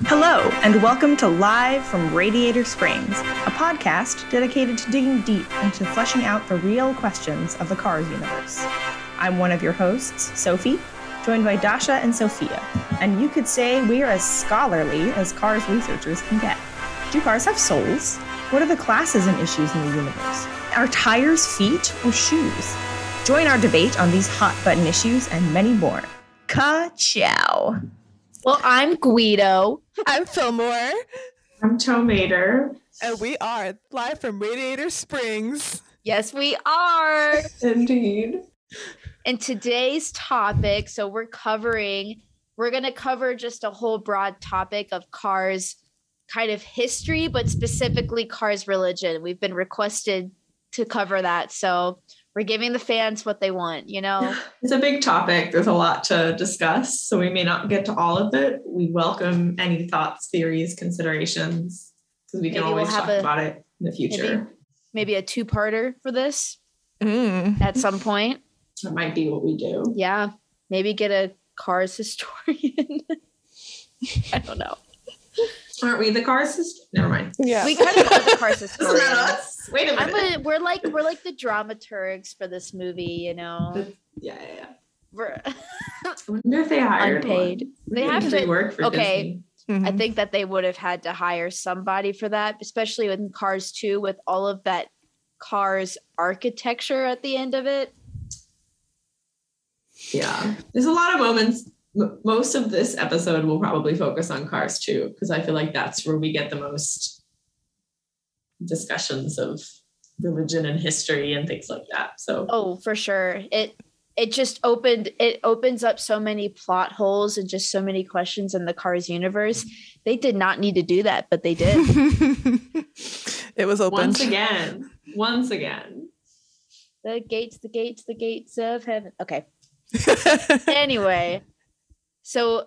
Hello, and welcome to Live from Radiator Springs, a podcast dedicated to digging deep into fleshing out the real questions of the Cars universe. I'm one of your hosts, Sophie, joined by Dasha and Sophia, and you could say we are as scholarly as Cars researchers can get. Do cars have souls? What are the classes and issues in the universe? Are tires feet or shoes? Join our debate on these hot button issues and many more. Ka-chow. Well, I'm Guido. I'm Fillmore. I'm Tow Mater. And we are live from Radiator Springs. Yes, we are. Indeed. And today's topic, so we're covering, we're going to cover just a whole broad topic of cars kind of history, but specifically cars religion. We've been requested to cover that. So we're giving the fans what they want, you know? It's a big topic. There's a lot to discuss. So we may not get to all of it. We welcome any thoughts, theories, considerations, because we can Maybe we'll always talk a- about it in the future. Maybe, maybe a two parter for this Mm. at some point. That might be what we do. Yeah. Maybe get a cars historian. I don't know. Aren't we the car system? Never mind. Yeah. We kind of are the cars Isn't that us? Wait a I'm minute. a, we're like we're like the dramaturgs for this movie, you know. yeah, yeah, yeah. We're, I wonder if they hired Unpaid. One. They have to- work for okay. Disney. I Mhm. think that they would have had to hire somebody for that, especially in Cars 2 with all of that Cars architecture at the end of it. Yeah, there's a lot of moments. M- most of this episode will probably focus on Cars 2, because I feel like that's where we get the most discussions of religion and history and things like that. So Oh, for sure. It it just opened it opens up so many plot holes and just so many questions in the Cars universe. They did not need to do that, but they did. it was open. once again, once again, the gates, the gates, the gates of heaven. Okay. anyway, so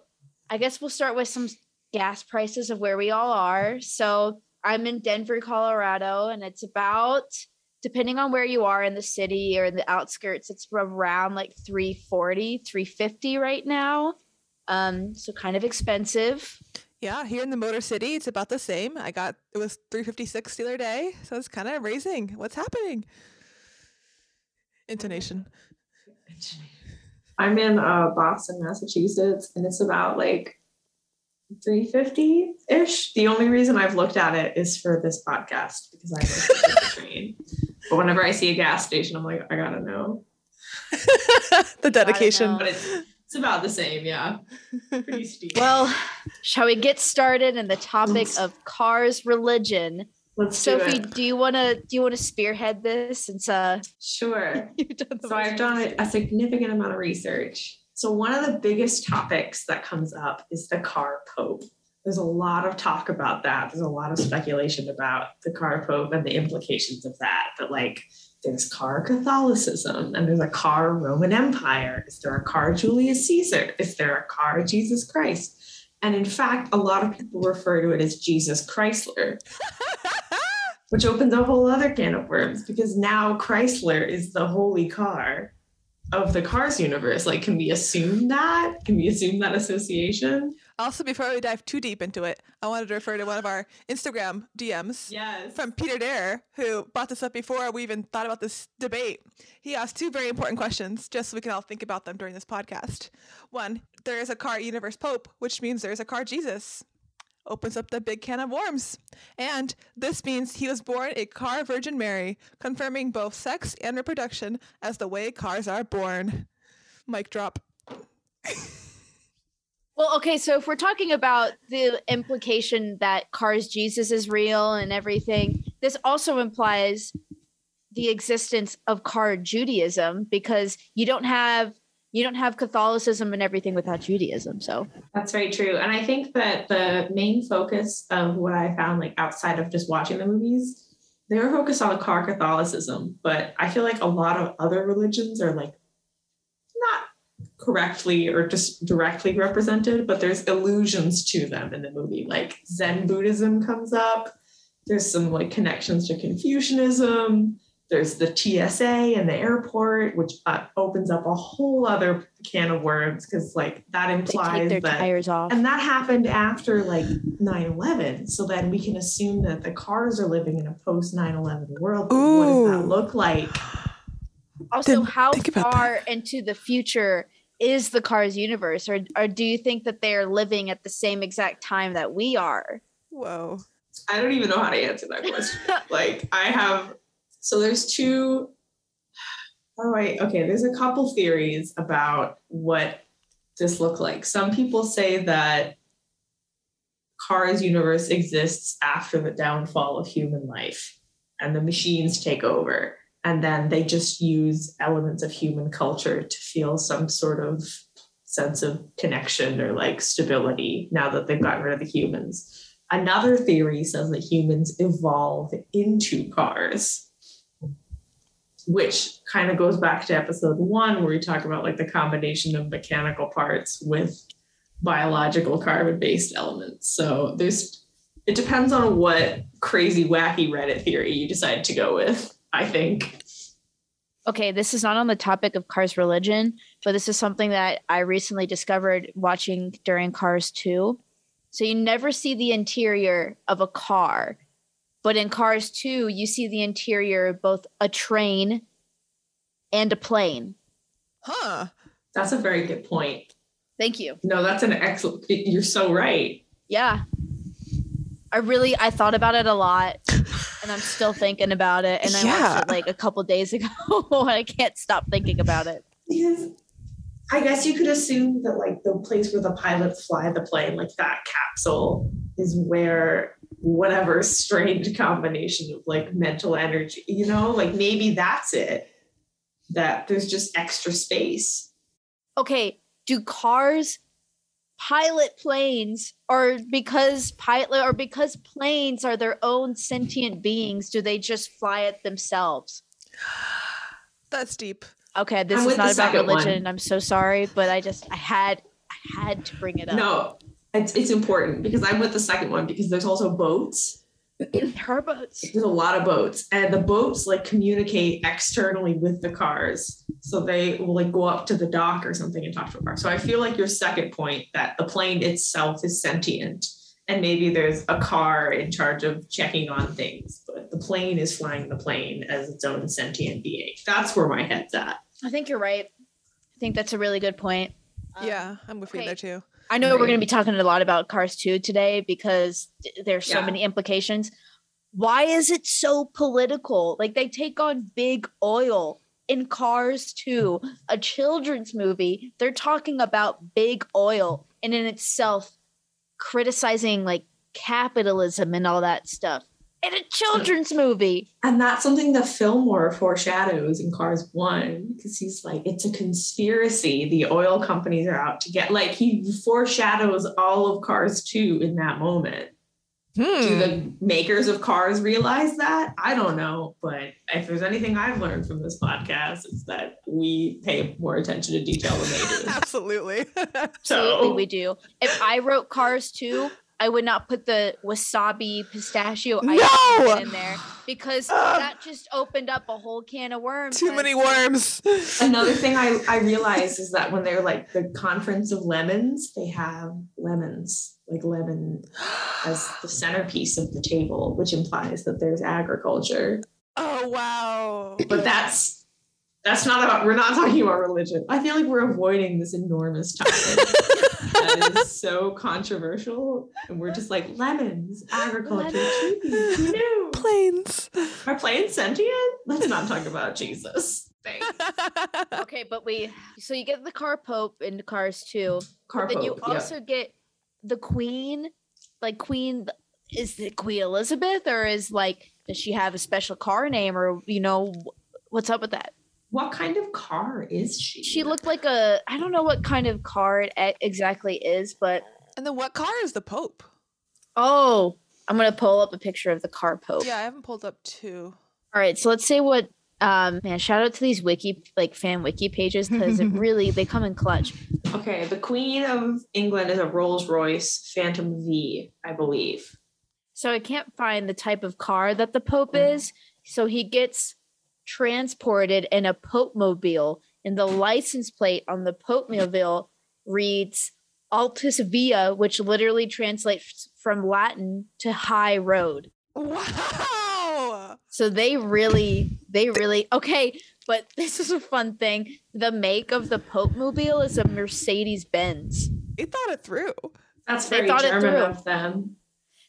I guess we'll start with some gas prices of where we all are. So I'm in Denver, Colorado, and it's about, depending on where you are in the city or in the outskirts, it's around like 340, 350 right now. Um, so kind of expensive. yeah, here in the Motor City, it's about the same. I got it was 356 the other day, so it's kind of raising. What's happening? Intonation. I'm in uh, Boston, Massachusetts, and it's about like 350 ish. The only reason I've looked at it is for this podcast because I listen to the train. But whenever I see a gas station, I'm like, I gotta know. the dedication. know. But it's it's about the same, yeah. Pretty steep. Well, shall we get started in the topic of cars religion? Let's Sophie, it. do you want to do you want to spearhead this since uh Sure. you've done the So I've done a, a significant amount of research. So one of the biggest topics that comes up is the car pope. There's a lot of talk about that. There's a lot of speculation about the car pope and the implications of that. But like there's car Catholicism and there's a car Roman Empire. Is there a car Julius Caesar? Is there a car Jesus Christ? And in fact, a lot of people refer to it as Jesus Chrysler, which opens a whole other can of worms because now Chrysler is the holy car of the cars universe. Like, can we assume that? Can we assume that association? Also, before we dive too deep into it, I wanted to refer to one of our Instagram DMs Yes. from Peter Dare, who brought this up before we even thought about this debate. He asked two very important questions, just so we can all think about them during this podcast. One, there is a car universe pope, which means there's a car Jesus. Opens up the big can of worms. And this means he was born a car Virgin Mary, confirming both sex and reproduction as the way cars are born. Mic drop. Well, okay, so if we're talking about the implication that Cars Jesus is real and everything, this also implies the existence of car Judaism because you don't have you don't have Catholicism and everything without Judaism. So That's very true. And I think that the main focus of what I found, like outside of just watching the movies, they were focused on car Catholicism. But I feel like a lot of other religions are like not correctly or just directly represented, but there's allusions to them in the movie. Like Zen Buddhism comes up. There's some like connections to Confucianism. There's the TSA and the airport, which uh, opens up a whole other can of worms because like that They implies take their that tires off. and that happened after like 9-11 so then we can assume that the cars are living in a post 9-11 world but what does that look like Also, Didn't how think about far into the future is the Cars universe, or or do you think that they are living at the same exact time that we are? Whoa. i don't even know how to answer that question like i have so there's two oh, all right okay there's a couple theories about what this looked like. Some people say that cars universe exists after the downfall of human life and the machines take over and then they just use elements of human culture to feel some sort of sense of connection or like stability now that they've gotten rid of the humans. Another theory says that humans evolve into cars, which kind of goes back to episode one, where we talk about like the combination of mechanical parts with biological carbon based elements. So there's, it depends on what crazy, wacky Reddit theory you decide to go with, I think. Okay, this is not on the topic of Cars religion, but this is something that I recently discovered watching during Cars 2. So you never see the interior of a car, but in Cars 2, you see the interior of both a train and a plane. Huh. That's a very good point. Thank you. No, that's an excellent, you're so right. Yeah. I really I thought about it a lot and I'm still thinking about it and I Yeah. watched it like a couple days ago and I can't stop thinking about it. Because I guess you could assume that like the place where the pilots fly the plane, like that capsule, is where whatever strange combination of like mental energy, you know, like maybe that's it. That there's just extra space. Okay, do cars pilot planes or because pilot or because planes are their own sentient beings, do they just fly it themselves? That's deep. Okay, this I'm is not about second one. religion. I'm so sorry, but I just I had I had to bring it up. No, it's, it's important because I'm with the second one because there's also boats. Her boats. There's a lot of boats, and the boats like communicate externally with the cars. So they will like go up to the dock or something and talk to a car. So I feel like your second point that the plane itself is sentient, and maybe there's a car in charge of checking on things, but the plane is flying the plane as its own sentient being. That's where my head's at. I think you're right. I think that's a really good point. Um, yeah, I'm with you okay. there too. I know we're going to be talking a lot about Cars 2 today because there's so Yeah. many implications. Why is it so political? Like they take on big oil in Cars 2, a children's movie. They're talking about big oil and in itself criticizing like capitalism and all that stuff. In a children's movie. And that's something that Fillmore foreshadows in Cars 1 because he's like, it's a conspiracy. The oil companies are out to get, like, he foreshadows all of Cars 2 in that moment. Do Hmm. the makers of Cars realize that? I don't know. But if there's anything I've learned from this podcast, it's that we pay more attention to detail than they do. Absolutely. Absolutely, we do. If I wrote Cars 2, I would not put the wasabi pistachio ice No! cream in there because ah! that just opened up a whole can of worms. Too many worms. another thing I, I realized is that when they're like the conference of lemons, they have lemons, like lemon as the centerpiece of the table, which implies that there's agriculture. Oh wow. But that's that's not about we're not talking about religion. I feel like we're avoiding this enormous topic that is so controversial. And we're just like lemons, agriculture, trees. Who knew? Planes. Are planes sentient? Let's not talk about Jesus. Thanks. okay, but we so you get the car pope in Cars 2. Car then you Pope, yeah. also get the queen, like Queen is it Queen Elizabeth or is like does she have a special car name or you know what's up with that? What kind of car is she? She looked like a I don't know what kind of car it e- exactly is, but and then what car is the Pope? oh, I'm gonna pull up a picture of the car pope. Yeah, I haven't pulled up two. All right, so let's say what um man, shout out to these wiki like fan wiki pages because it really they come in clutch. Okay, the Queen of England is a Rolls Royce Phantom V, I believe. So I can't find the type of car that the Pope Mhm. is. So he gets transported in a Pope mobile, and the license plate on the Pope mobile reads Altus Via, which literally translates from Latin to high road. Wow. So they really, they really okay. But this is a fun thing. The make of the Pope mobile is a Mercedes Benz. He thought it through. That's They very thought it German through. of them.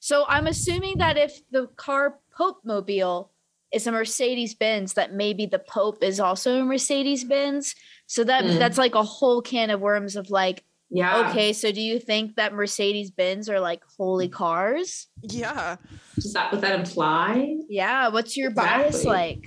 So I'm assuming that if the car Pope mobile is a Mercedes Benz, that maybe the Pope is also a Mercedes Benz. So that Mm. that's like a whole can of worms of like, Yeah. okay, so do you think that Mercedes Benz are like holy cars? Yeah. Does that what that imply? Yeah. What's your bias like?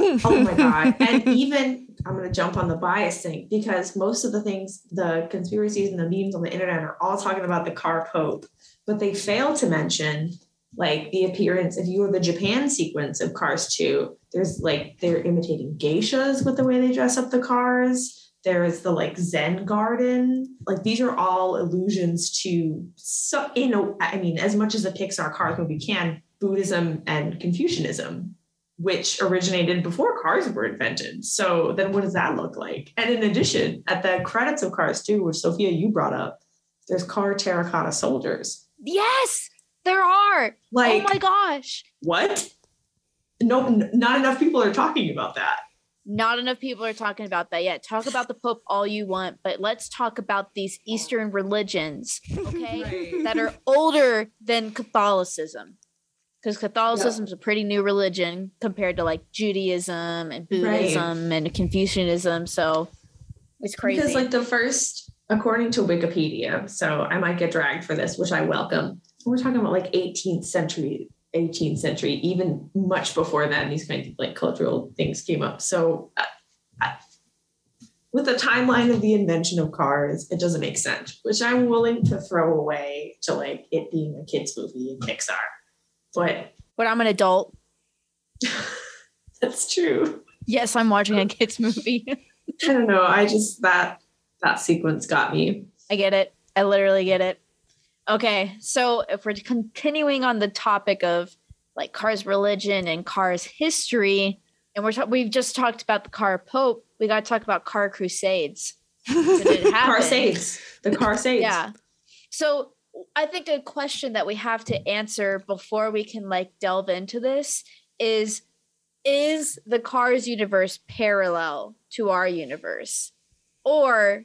Oh my god. And even I'm gonna jump on the bias thing because most of the things, the conspiracies and the memes on the internet are all talking about the car pope, but they fail to mention like the appearance if you were the Japan sequence of Cars 2, there's like they're imitating geishas with the way they dress up the cars. There is the like Zen garden. Like these are all allusions to so you know, I mean, as much as a Pixar Cars movie can, Buddhism and Confucianism which originated before cars were invented. So then what does that look like? And in addition, at the credits of Cars 2, which Sophia, you brought up, there's car terracotta soldiers. Yes, there are. Oh like, oh my gosh. what? No, not enough people are talking about that. Not enough people are talking about that yet. Talk about the Pope all you want, but let's talk about these Eastern religions, okay? that are older than Catholicism. Because Catholicism is a pretty new religion compared to like Judaism and Buddhism and Confucianism. So it's crazy. Because like the first, according to Wikipedia, so I might get dragged for this, which I welcome. We're talking about like 18th century, 18th century, even much before then, these kinds of like cultural things came up. So uh, I- with the timeline of the invention of cars, it doesn't make sense, which I'm willing to throw away to like it being a kids movie in Pixar. But but I'm an adult. that's true. Yes, I'm watching a kids movie. I don't know. I just that that sequence got me. I get it. I literally get it. Okay, so if we're continuing on the topic of like Cars religion and Cars history, and we're ta- we've just talked about the Car Pope, we got to talk about Car Crusades. Did it happen? Car Sades. The car Sades. Yeah. So I think a question that we have to answer before we can like delve into this is is the Cars universe parallel to our universe? Or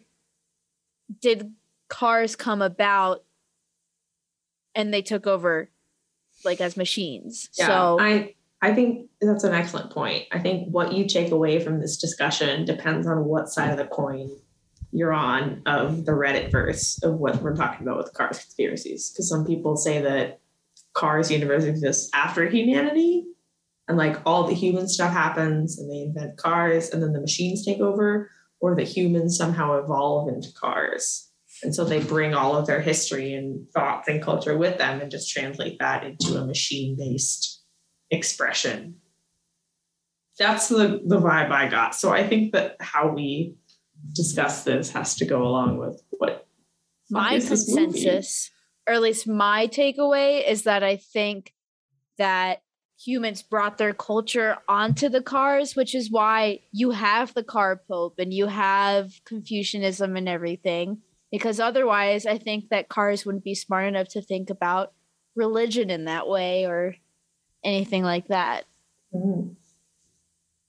did cars come about and they took over like as machines? Yeah, so I I think that's an excellent point. I think what you take away from this discussion depends on what side of the coin you're on of the Reddit verse of what we're talking about with cars conspiracies. Because some people say that cars universe exists after humanity and like all the human stuff happens and they invent cars and then the machines take over, or the humans somehow evolve into cars. And so they bring all of their history and thoughts and culture with them and just translate that into a machine based expression. That's the, the vibe I got. So I think that how we discuss this has to go along with what my is this movie? consensus, or at least my takeaway, is that I think that humans brought their culture onto the cars, which is why you have the car pope and you have Confucianism and everything. Because otherwise, I think that cars wouldn't be smart enough to think about religion in that way or anything like that. Mhm.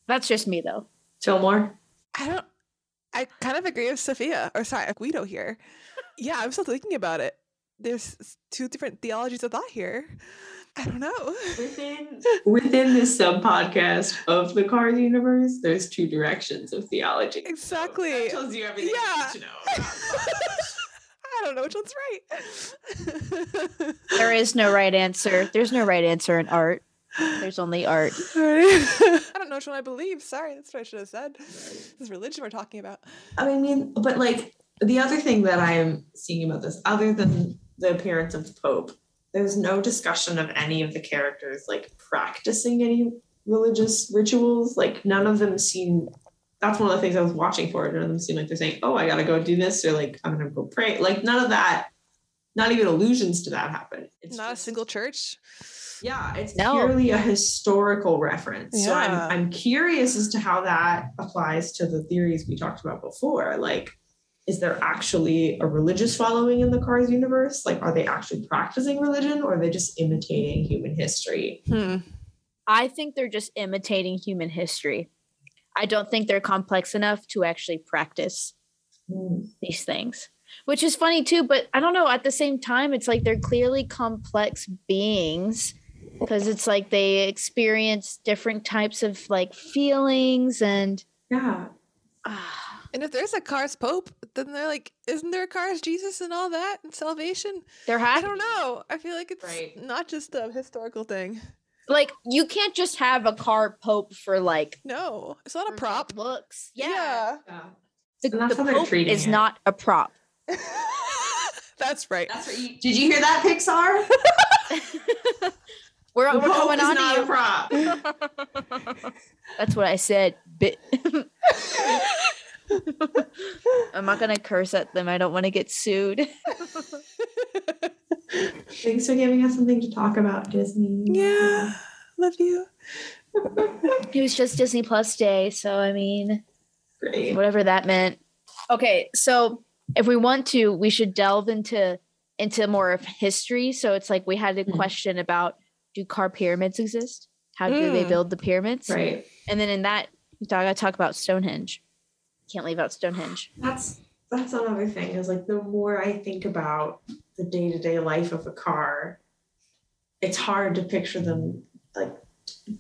That's just me, though. Fillmore. I don't. I kind of agree with Sophia, or sorry, Guido here. Yeah, I'm still thinking about it. There's two different theologies of thought here. I don't know. Within within this sub podcast of the Cars universe, there's two directions of theology. So Exactly. that tells you everything Yeah. you need to know. I don't know which one's right. There is no right answer. There's no right answer in art. There's only art. I don't know which one I believe. Sorry, that's what I should have said. This is religion we're talking about. I mean, but like the other thing that I am seeing about this, other than the appearance of the Pope, there's no discussion of any of the characters like practicing any religious rituals. Like none of them seem. That's one of the things I was watching for. None of them seem like they're saying, "Oh, I gotta go do this," or like, "I'm gonna go pray." Like none of that not even allusions to that happen. It's Not a single church. Yeah, it's No. purely a historical reference. Yeah. So I'm I'm curious as to how that applies to the theories we talked about before. Like, is there actually a religious following in the Cars universe? Like, are they actually practicing religion or are they just imitating human history? Hmm. I think they're just imitating human history. I don't think they're complex enough to actually practice Hmm. these things, which is funny too. But I don't know. At the same time, it's like they're clearly complex beings because it's like they experience different types of like feelings and. Yeah. ah, And if there's a Cars Pope, then they're like, isn't there a Cars Jesus and all that and salvation? there has. I don't know. I feel like it's Right. not just a historical thing. like you can't just have a car pope for like No, it's not a prop. looks. Yeah, Yeah. Yeah. the, And the pope is it. not a prop. That's right. That's what you, did you hear that, Pixar? We're, The we're Pope going is on not to a you. prop. That's what I said. Bit. I'm not gonna curse at them. I don't want to get sued. Thanks for giving us something to talk about, Disney. yeah. Love you. It was just Disney Plus Day, so I mean, Great. whatever that meant. Okay, so if we want to, we should delve into into more of history. So it's like we had a Mm. question about do car pyramids exist? How do they Mm. build the pyramids? Right. And then in that, we I talk about Stonehenge. Can't leave out Stonehenge. That's that's another thing is like the more I think about the day-to-day life of a car, it's hard to picture them like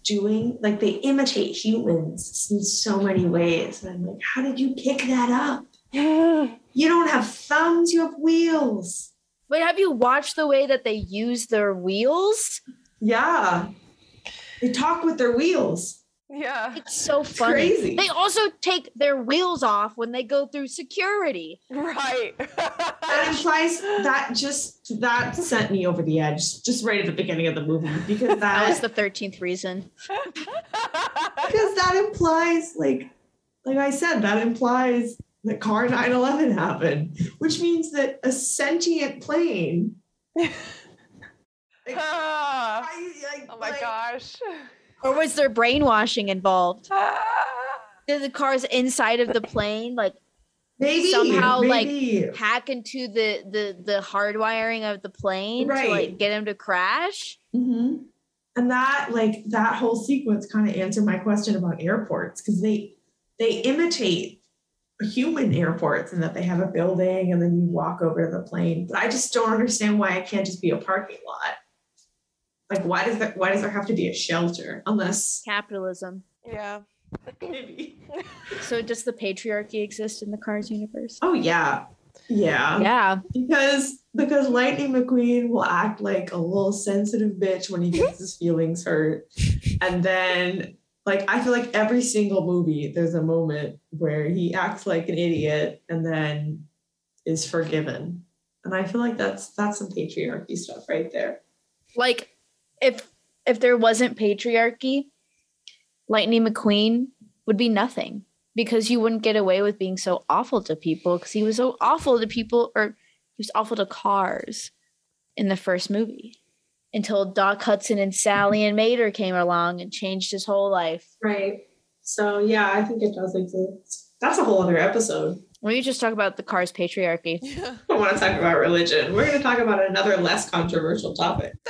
doing like they imitate humans in so many ways. And I'm like, how did you pick that up? You don't have thumbs, you have wheels. But have you watched the way that they use their wheels? Yeah. They talk with their wheels. Yeah. It's so It's funny. crazy. They also take their wheels off when they go through security. Right. That implies that just that sent me over the edge just right at the beginning of the movie because That was the 13th reason. because that implies like like I said that implies that car 911 happened which means that a sentient plane like, Ah. I- like- oh my like, gosh. Or was there brainwashing involved? Ah. Did the cars inside of the plane like maybe somehow, like, maybe. hack into the the the hardwiring of the plane to like get him to crash? Mhm. And that like that whole sequence kind of answered my question about airports because they they imitate human airports and that they have a building and then you walk over to the plane. But I just don't understand why it can't just be a parking lot. Like why does that why does there have to be a shelter unless Capitalism. Yeah. maybe So does the patriarchy exist in the Cars universe? Oh yeah. Yeah. Yeah. Because because Lightning McQueen will act like a little sensitive bitch when he gets his feelings hurt. And then like I feel like every single movie there's a moment where he acts like an idiot and then is forgiven. And I feel like that's that's some patriarchy stuff right there. Like if if there wasn't patriarchy, Lightning McQueen would be nothing because you wouldn't get away with being so awful to people because he was so awful to people or he was awful to cars in the first movie until Doc Hudson and Sally and Mater came along and changed his whole life. Right. So yeah, I think it does exist. That's a whole other episode. We just talk about the cars patriarchy. Yeah. I want to talk about religion. We're going to talk about another less controversial topic.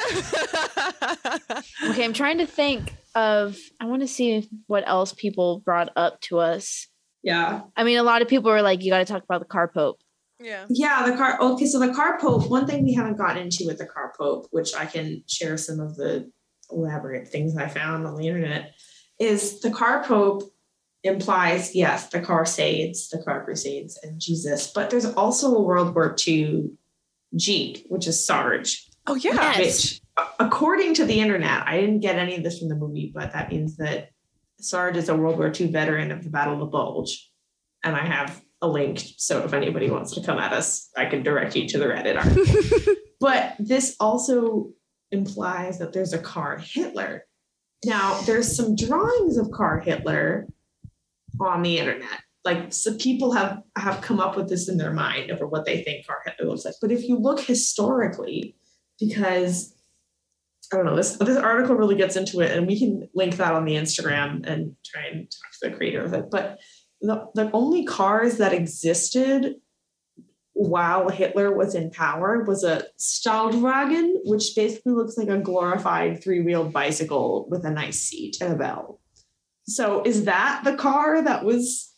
Okay, I'm trying to think of I want to see what else people brought up to us. Yeah. I mean, a lot of people were like, you got to talk about the car pope. yeah. Yeah, the car. Okay, so the car pope. One thing we haven't gotten into with the car pope, which I can share some of the elaborate things I found on the internet, is the car pope implies yes, the Crusades, the car crusades, and Jesus, but there's also a World War II Jeep, which is Sarge, Oh yeah. Yes. which according to the internet, I didn't get any of this from the movie, but that means that Sarge is a World War II veteran of the Battle of the Bulge. And I have a link. So if anybody wants to come at us, I can direct you to the Reddit article. but this also implies that there's a car Hitler. Now, there's some drawings of car Hitler on the internet. like so people have have come up with this in their mind over what they think car Hitler looks like. But if you look historically, because I don't know, this this article really gets into it, and we can link that on the Instagram and try and talk to the creator of it. But the, the only cars that existed while Hitler was in power was a Stahlwagen, which basically looks like a glorified three-wheeled bicycle with a nice seat and a bell. So is that the car that was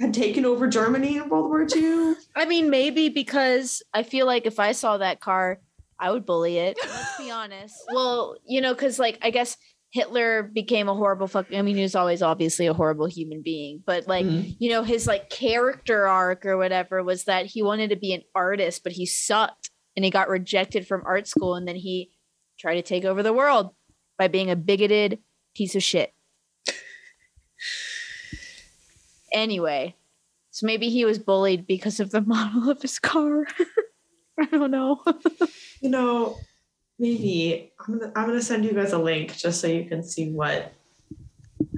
had taken over Germany in World War II? I mean, maybe because I feel like if I saw that car, I would bully it. Let's be honest. Well, you know, because like I guess Hitler became a horrible fuck. I mean, he was always obviously a horrible human being, but like Mhm. you know, his like character arc or whatever was that he wanted to be an artist, but he sucked and he got rejected from art school, and then he tried to take over the world by being a bigoted piece of shit. Anyway, so maybe he was bullied because of the model of his car. I don't know. You know, maybe I'm gonna I'm gonna send you guys a link just so you can see what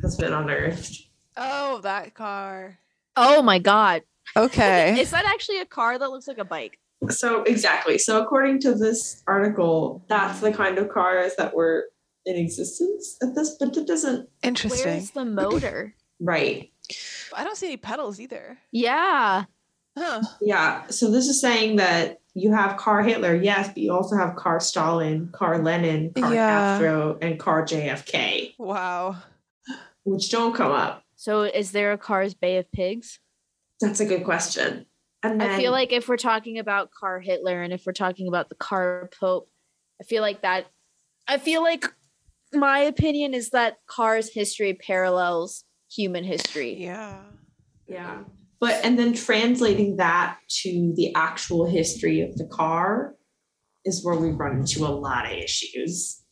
has been unearthed. Oh, that car. oh my god. Okay. Is that actually a car that looks like a bike? So exactly. So according to this article, that's the kind of cars that were in existence at this, but it doesn't Interesting. Where's the motor? right. I don't see any pedals either. yeah. Huh. Yeah. So this is saying that you have car Hitler, yes, but you also have car Stalin, car Lenin, car Yeah. Castro, and car JFK, Wow. which don't come up. So is there a Cars Bay of Pigs? That's a good question. And then, I feel like if we're talking about car Hitler and if we're talking about the car Pope, I feel like that I feel like my opinion is that cars history parallels human history. Yeah. Yeah. But and then translating that to the actual history of the car is where we run into a lot of issues.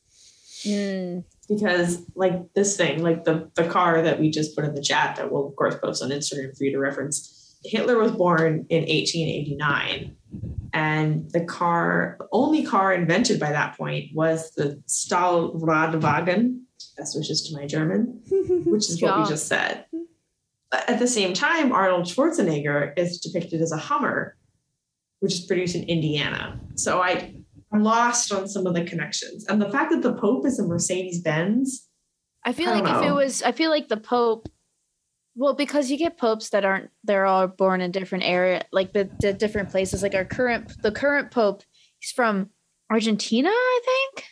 Mm, Because like this thing, like the the car that we just put in the chat that we'll of course post on Instagram for you to reference. Hitler was born in 1889 and the car the only car invented by that point was the Stahlradwagen. Best wishes to my German which is what we just said. But At the same time, Arnold Schwarzenegger is depicted as a Hummer, which is produced in Indiana. So I, I'm lost on some of the connections. And the fact that the Pope is a Mercedes Benz, I feel I like don't if it was I feel like the Pope well, because you get popes that aren't they're all born in different area like the, the different places. Like our current the current Pope, he's from Argentina, I think.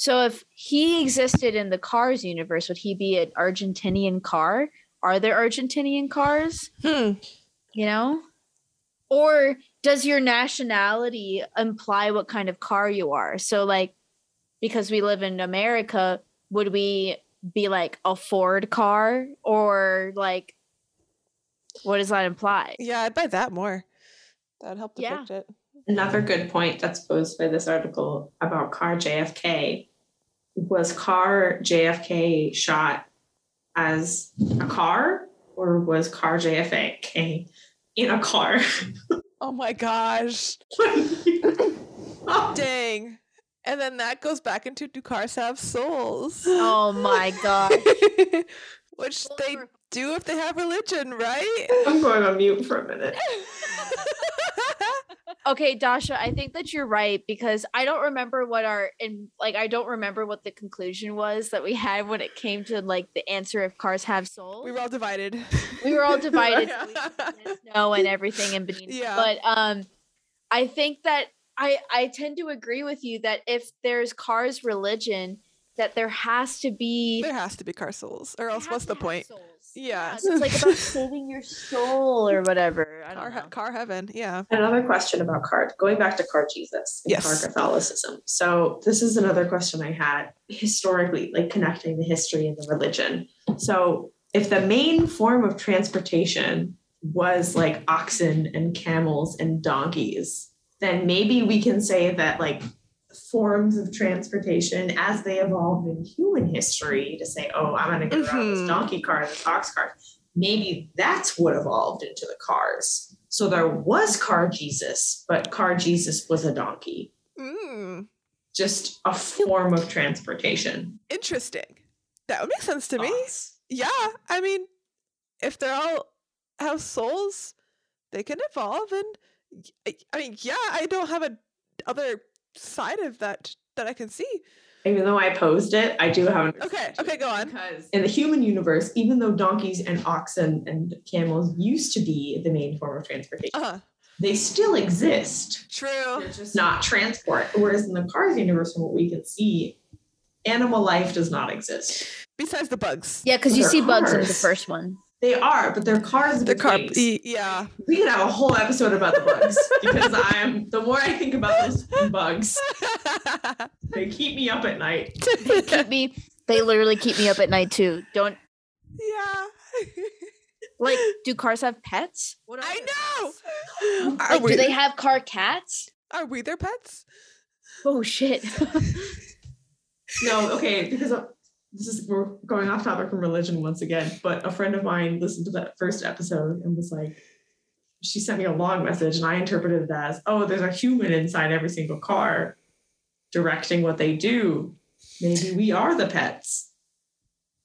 So if he existed in the cars universe, would he be an Argentinian car? Are there Argentinian cars? Hmm. You know? Or does your nationality imply what kind of car you are? So like because we live in America, would we be like a Ford car or like what does that imply? Yeah, I'd buy that more. That'd help Yeah. depict it. another good point that's posed by this article about car JFK was car JFK shot as a car or was car JFK in a car? Oh my gosh. oh. Dang. And then that goes back into do cars have souls? Oh my god. Which they do if they have religion, right? I'm going on mute for a minute. Okay, Dasha, I think that you're right because I don't remember what our and like I don't remember what the conclusion was that we had when it came to like the answer if cars have souls. we were all divided. we were all divided so we and everything in between Yeah. but um i think that i i tend to agree with you that if there's cars religion that there has to be There has to be car souls, or else what's the point? souls. Yeah. so it's like about saving your soul or whatever i Car, don't know he- car heaven, yeah. Another question about car, going back to car Jesus and Yes. car Catholicism. So this is another question I had historically, like connecting the history and the religion. So if the main form of transportation was like oxen and camels and donkeys, then maybe we can say that like forms of transportation as they evolved in human history to say, oh, I'm gonna get around Mhm. this donkey car, this ox cart. Maybe that's what evolved into the cars. So there was car Jesus, but car Jesus was a donkey, Mm, just a form of transportation. interesting. That would make sense to me. Yeah, I mean, if they're all have souls, they can evolve. And I mean, yeah, I don't have a other side of that that I can see. Even though I posed it, I do have an Okay, okay, go on. Because in the human universe, even though donkeys and oxen and camels used to be the main form of transportation, Uh huh. they still exist. True. They're just not transport. Whereas in the Cars universe, from what we can see, animal life does not exist. Besides the bugs. Yeah, because you They're see bugs in the first one. They are, but they're cars. The with car. wings. Yeah. We could have a whole episode about the bugs because I'm the more I think about those bugs, they keep me up at night. They keep me. They literally keep me up at night too. Don't yeah. like. Do cars have pets? What are I know. Are Like, we, do they have car cats? are we their pets? Oh shit! No, okay, because this is we're going off topic from religion once again. But a friend of mine listened to that first episode and was like, she sent me a long message, and I interpreted it as, "Oh, there's a human inside every single car, directing what they do. Maybe we are the pets.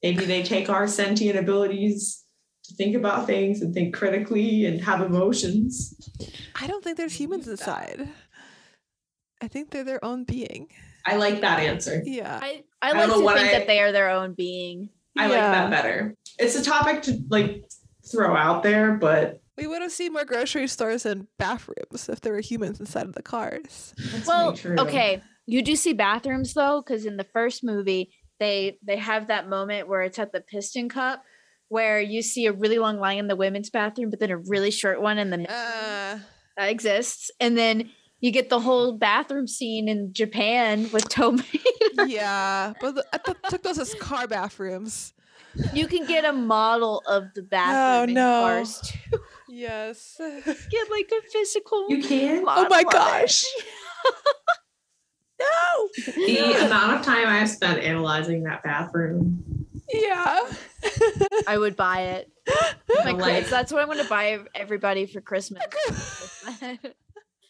Maybe they take our sentient abilities." To think about things and think critically and have emotions. I don't think there's humans inside. I think they're their own being. I like that answer. Yeah. I I don't like know to think I- that they are their own being. I like that better. It's a topic to like throw out there, but We would have seen more grocery stores and bathrooms if there were humans inside of the cars. that's Well, true. okay, you do see bathrooms though, because in the first movie they they have that moment where it's at the piston cup where you see a really long line in the women's bathroom, but then a really short one in the Uh, that exists, and then you get the whole bathroom scene in Japan with Tomy. yeah, but the, I th- took those as car bathrooms. you can get a model of the oh, bathroom in no. Cars 2. Yes. Get like a physical. You can. oh my model of it. gosh. no. The amount of time I have spent analyzing that bathroom. Yeah. I would buy it. My like- kids. That's what I'm going to buy everybody for Christmas.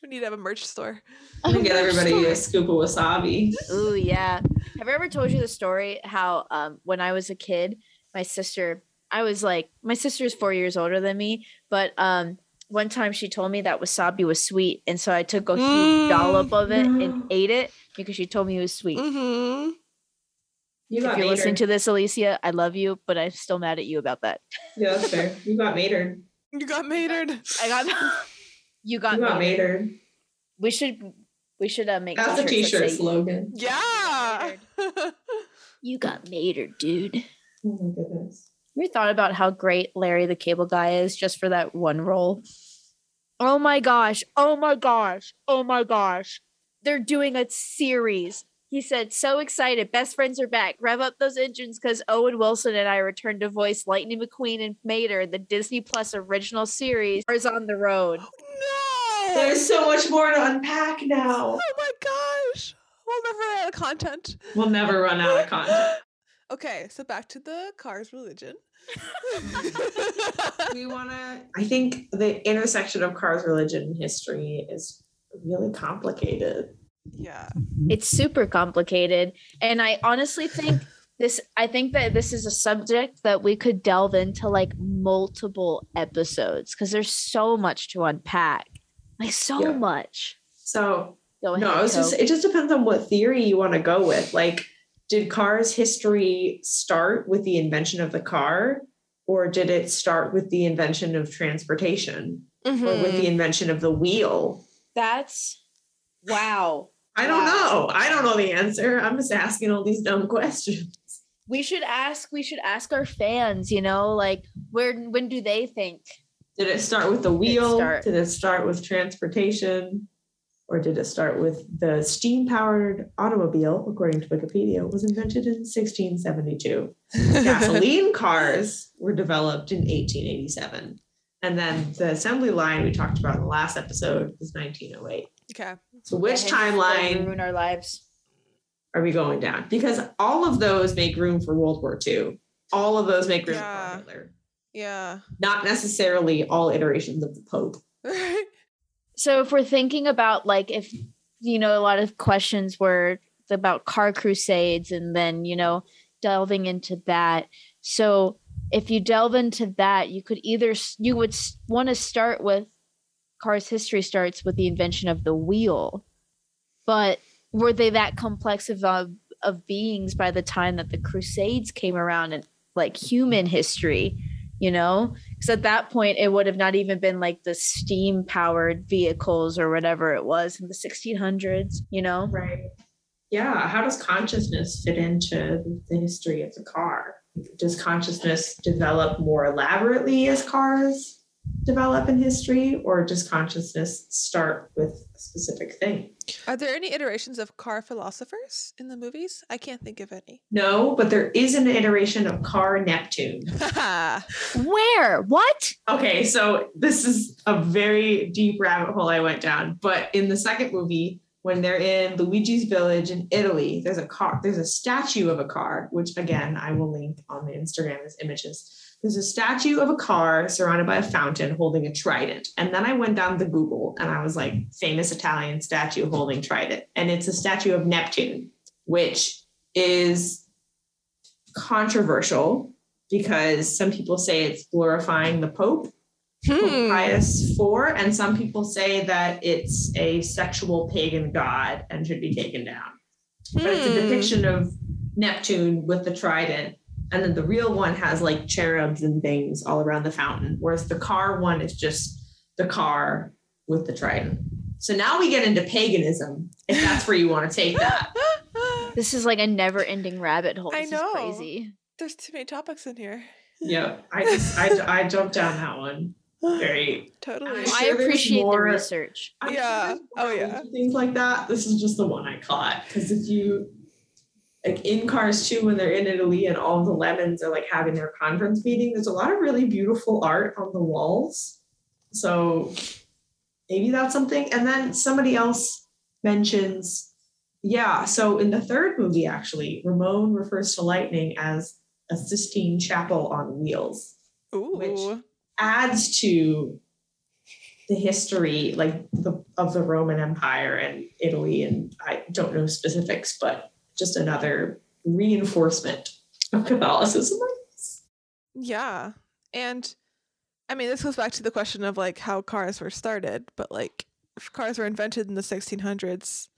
We need to have a merch store. I'm gonna get everybody a scoop of wasabi. Ooh, yeah. Have I ever told you the story how um when I was a kid, my sister, I was like, my sister's four years older than me, but um one time she told me that wasabi was sweet, and so I took a huge Mm, dollop of it no. and ate it because she told me it was sweet. Mm-hmm. You if you're listening to this, Alicia, I love you, but I'm still mad at you about that. Yeah, that's fair. You got matered. You got matered. I got you got, You got me. matered. We should we should uh, make That's a t-shirts that t-shirt say, slogan. Yeah. You got matered, dude. Oh my goodness. You thought about how great Larry the Cable Guy is just for that one role? Oh my gosh. Oh my gosh. Oh my gosh. They're doing a series. He said, so excited. Best friends are back. Rev up those engines because Owen Wilson and I returned to voice Lightning McQueen and Mater, the Disney Plus original series, is on the road. no. There's so much more to unpack now. Oh my gosh. We'll never run out of content. We'll never run out of content. Okay, so back to the cars religion. we want to. I think the intersection of cars, religion, and history is really complicated. yeah. Mm-hmm. It's super complicated. And I honestly think this, I think that this is a subject that we could delve into like multiple episodes because there's so much to unpack. Like, so Yeah. much. So Go ahead. no, it's just it just depends on what theory you want to go with. Like, did cars history start with the invention of the car, or did it start with the invention of transportation, or with the mm-hmm. invention of the wheel? That's wow. I don't Wow. know. I don't know the answer. I'm just asking all these dumb questions. We should ask, we should ask our fans, you know, like where, when do they think? Did it start with the Did it wheel? start- Did it start with transportation? Or did it start with the steam powered automobile, according to Wikipedia, was invented in 1672? Gasoline cars were developed in 1887. And then the assembly line we talked about in the last episode was 1908. okay. So, which Yeah, hence, like, timeline ruin our lives? are we going down? Because all of those make room for World War II. All of those make room Yeah. for Hitler. Yeah. Not necessarily all iterations of the Pope. So if we're thinking about like if you know a lot of questions were about car crusades and then you know delving into that. So if you delve into that, you could either you would want to start with cars history starts with the invention of the wheel, but were they that complex of uh, of beings by the time that the Crusades came around and like human history? You know, because at that point it would have not even been like the steam powered vehicles or whatever it was in the 1600s. You know, right? Yeah. How does consciousness fit into the history of the car? does consciousness develop more elaborately as cars develop in history or does consciousness start with a specific thing? Are there any iterations of car philosophers in the movies? I can't think of any. No but there is an iteration of car neptune. Where? What? Okay so this is a very deep rabbit hole i went down but in the second movie when they're in Luigi's village in Italy, there's a car, there's a statue of a car, which again I will link on the Instagram as images. There's a statue of a car surrounded by a fountain holding a trident. And then I went down the Google and I was like, famous Italian statue holding trident. And it's a statue of Neptune, which is controversial because some people say it's glorifying the Pope hmm. Pius IV, and some people say that it's a sexual pagan god and should be taken down. Hmm. But it's a hmm. depiction of Neptune with the trident, and then the real one has like cherubs and things all around the fountain, whereas the car one is just the car with the trident. So now we get into paganism, if that's where you want to take that. This is like a never-ending rabbit hole. This I know. crazy. There's too many topics in here. Yeah, I just I, I jumped down that one very totally. Sure I appreciate more, the research. I'm yeah. Sure oh yeah. Things like that. This is just the one I caught because if you like in Cars 2 when they're in Italy and all the lemons are like having their conference meeting, there's a lot of really beautiful art on the walls. So maybe that's something. And then somebody else mentions, yeah. So in the third movie, actually, Ramon refers to lightning as a Sistine Chapel on wheels. Ooh. Which adds to the history like the, of the Roman Empire and Italy, and I don't know specifics, but just another reinforcement of Catholicism. Yeah, and I mean, this goes back to the question of like how cars were started, but like if cars were invented in the 1600s,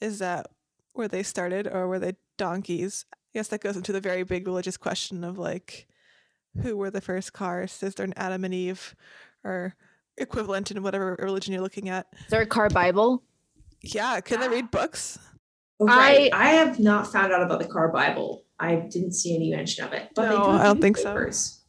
is that where they started, or were they donkeys? I guess that goes into the very big religious question of like who were the first cars? Is there an Adam and Eve or equivalent in whatever religion you're looking at? Is there a car Bible? Yeah, can they ah. read books? Right. I I have not found out about the car Bible. I didn't see any mention of it. But no, do I don't think papers.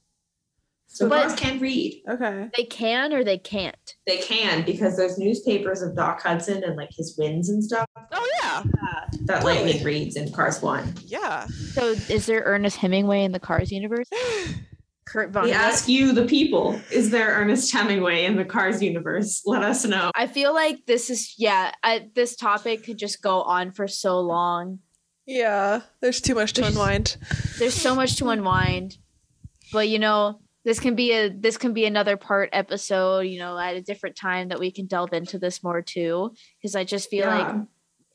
so. So but cars can read. Okay. They can or they can't. They can because there's newspapers of Doc Hudson and like his wins and stuff. Oh yeah. Uh, that totally. Lightning reads in Cars One. Yeah. So is there Ernest Hemingway in the Cars universe? Kurt Vonnegut. We ask you, the people, is there Ernest Hemingway in the Cars universe? Let us know. I feel like this is, yeah, I, this topic could just go on for so long. Yeah, there's too much to there's, unwind. There's so much to unwind. But, you know, this can be a this can be another part episode you know at a different time that we can delve into this more too because i just feel yeah. like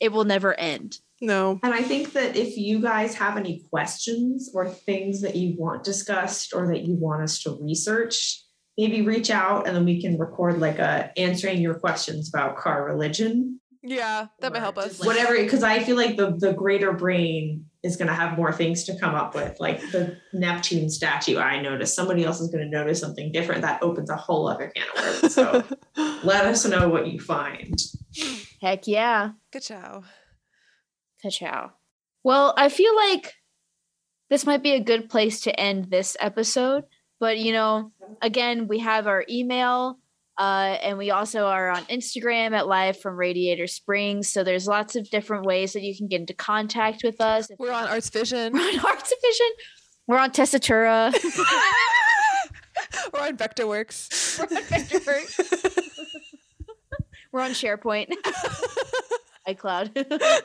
it will never end no. And I think that if you guys have any questions or things that you want discussed or that you want us to research, maybe reach out and then we can record like a answering your questions about car religion. Yeah, that might help us. Whatever, because I feel like the the greater brain is going to have more things to come up with. Like the Neptune statue, I noticed somebody else is going to notice something different. That opens a whole other can of worms. So let us know what you find. Heck yeah. Good job. Ka-chow. Well, I feel like this might be a good place to end this episode. But, you know, again, we have our email uh, and we also are on Instagram at Live from Radiator Springs. So there's lots of different ways that you can get into contact with us. We're on Arts Vision. We're on Arts Vision. We're on Tessitura. We're on Vectorworks. We're on Vectorworks. We're on SharePoint. iCloud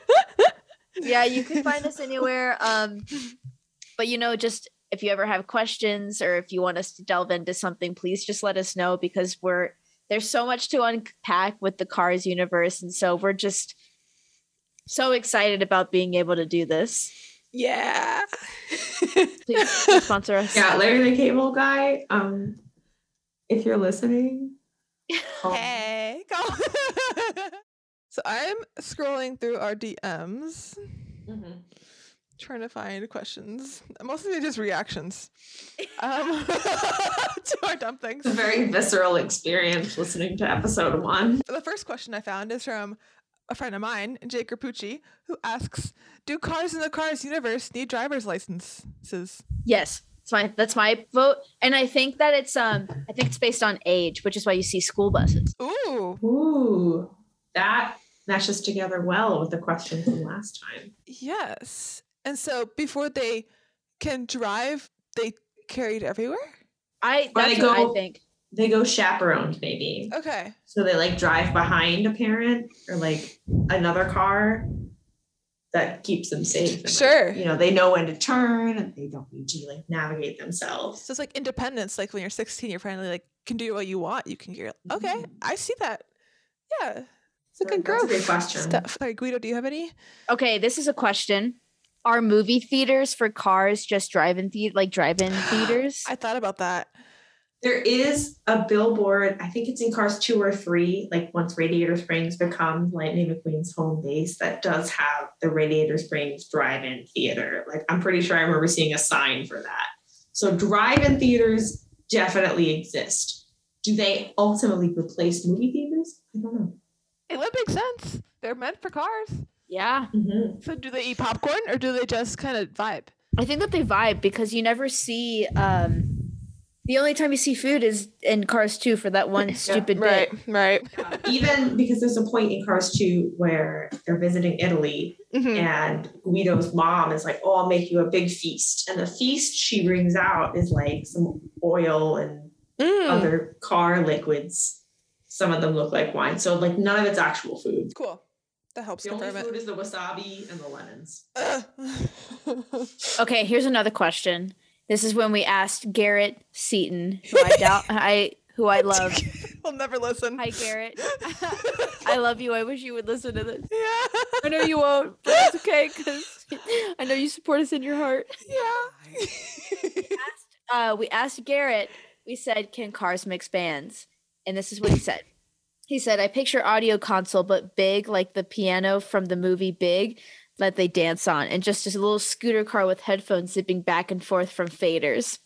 yeah, you can find us anywhere. Um, but you know, just if you ever have questions or if you want us to delve into something, please just let us know because we're there's so much to unpack with the Cars universe, and so we're just so excited about being able to do this. Yeah. Please, please sponsor us. Yeah, Larry the Cable Guy. Um, if you're listening, call me. hey, go. so I'm scrolling through our DMs, Mhm. trying to find questions. Mostly just reactions um, to our dumb things. It's a very visceral experience listening to episode one. The first question I found is from a friend of mine, Jake Rapucci, who asks, "Do cars in the Cars universe need driver's licenses?" Yes, that's my that's my vote, and I think that it's um I think it's based on age, which is why you see school buses. Ooh, Ooh, that meshes together well with the question from last time. yes. And so before they can drive, they carried everywhere. I that's they what I think. They go chaperoned, maybe. Okay. So they like drive behind a parent or like another car that keeps them safe. and, like, Sure. you know, they know when to turn and they don't need to like navigate themselves. So it's like independence. Like when you're 16, you're finally like can do what you want. You can get okay. Mhm. I see that. Yeah, it's a So good that's a growth great question. stuff. Sorry, Guido, do you have any? Okay, this is a question. Are movie theaters for cars just drive-in the- like drive-in theaters? I thought about that. There is a billboard, I think it's in Cars 2 or 3, like once Radiator Springs becomes Lightning McQueen's home base, that does have the Radiator Springs drive in theater. Like, I'm pretty sure I remember seeing a sign for that. So, drive in theaters definitely exist. Do they ultimately replace movie theaters? I don't know. It would make sense. They're meant for cars. yeah, Mhm. So do they eat popcorn or do they just kind of vibe? I think that they vibe because you never see. um The only time you see food is in Cars 2 for that one stupid right, bit. right. right. Even because there's a point in Cars 2 where they're visiting Italy Mhm. and Guido's mom is like, "Oh, I'll make you a big feast." And the feast she brings out is like some oil and Mm. other car liquids. Some of them look like wine, so like none of it's actual food. Cool. That helps The only confirm food is the wasabi and the lemons. it. Okay, here's another question. This is when we asked Garrett Seaton, who I doubt I who I love. I'll never listen. Hi Garrett. I love you. I wish you would listen to this. yeah. I know you won't, but it's okay because I know you support us in your heart. Yeah. Uh, we asked Garrett. We said, "Can cars mix bands?" And this is what he said. He said, "I picture audio console, but big, like the piano from the movie Big, that they dance on, and just a little scooter car with headphones zipping back and forth from faders."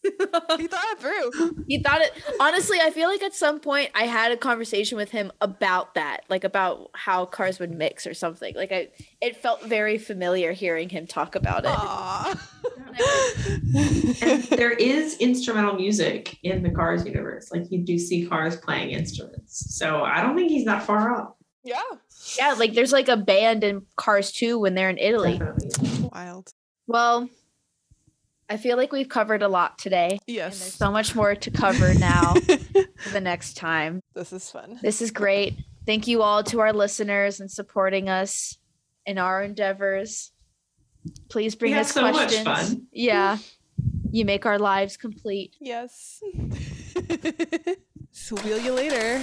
he thought it through. He thought it. Honestly, I feel like at some point I had a conversation with him about that, like about how cars would mix or something. Like I, it felt very familiar hearing him talk about it. Aw. And there is instrumental music in the Cars universe. Like you do see cars playing instruments. So I don't think he's that far off. yeah. Yeah, like there's like a band in Cars 2 when they're in Italy. Definitely. Wild. Well, I feel like we've covered a lot today. And there's Yes. so much more to cover now for the next time. this is fun. This is great. Thank you all to our listeners and supporting us in our endeavors. Please bring We us so much questions. fun. Yeah. You make our lives complete. Yes. so wheel you later.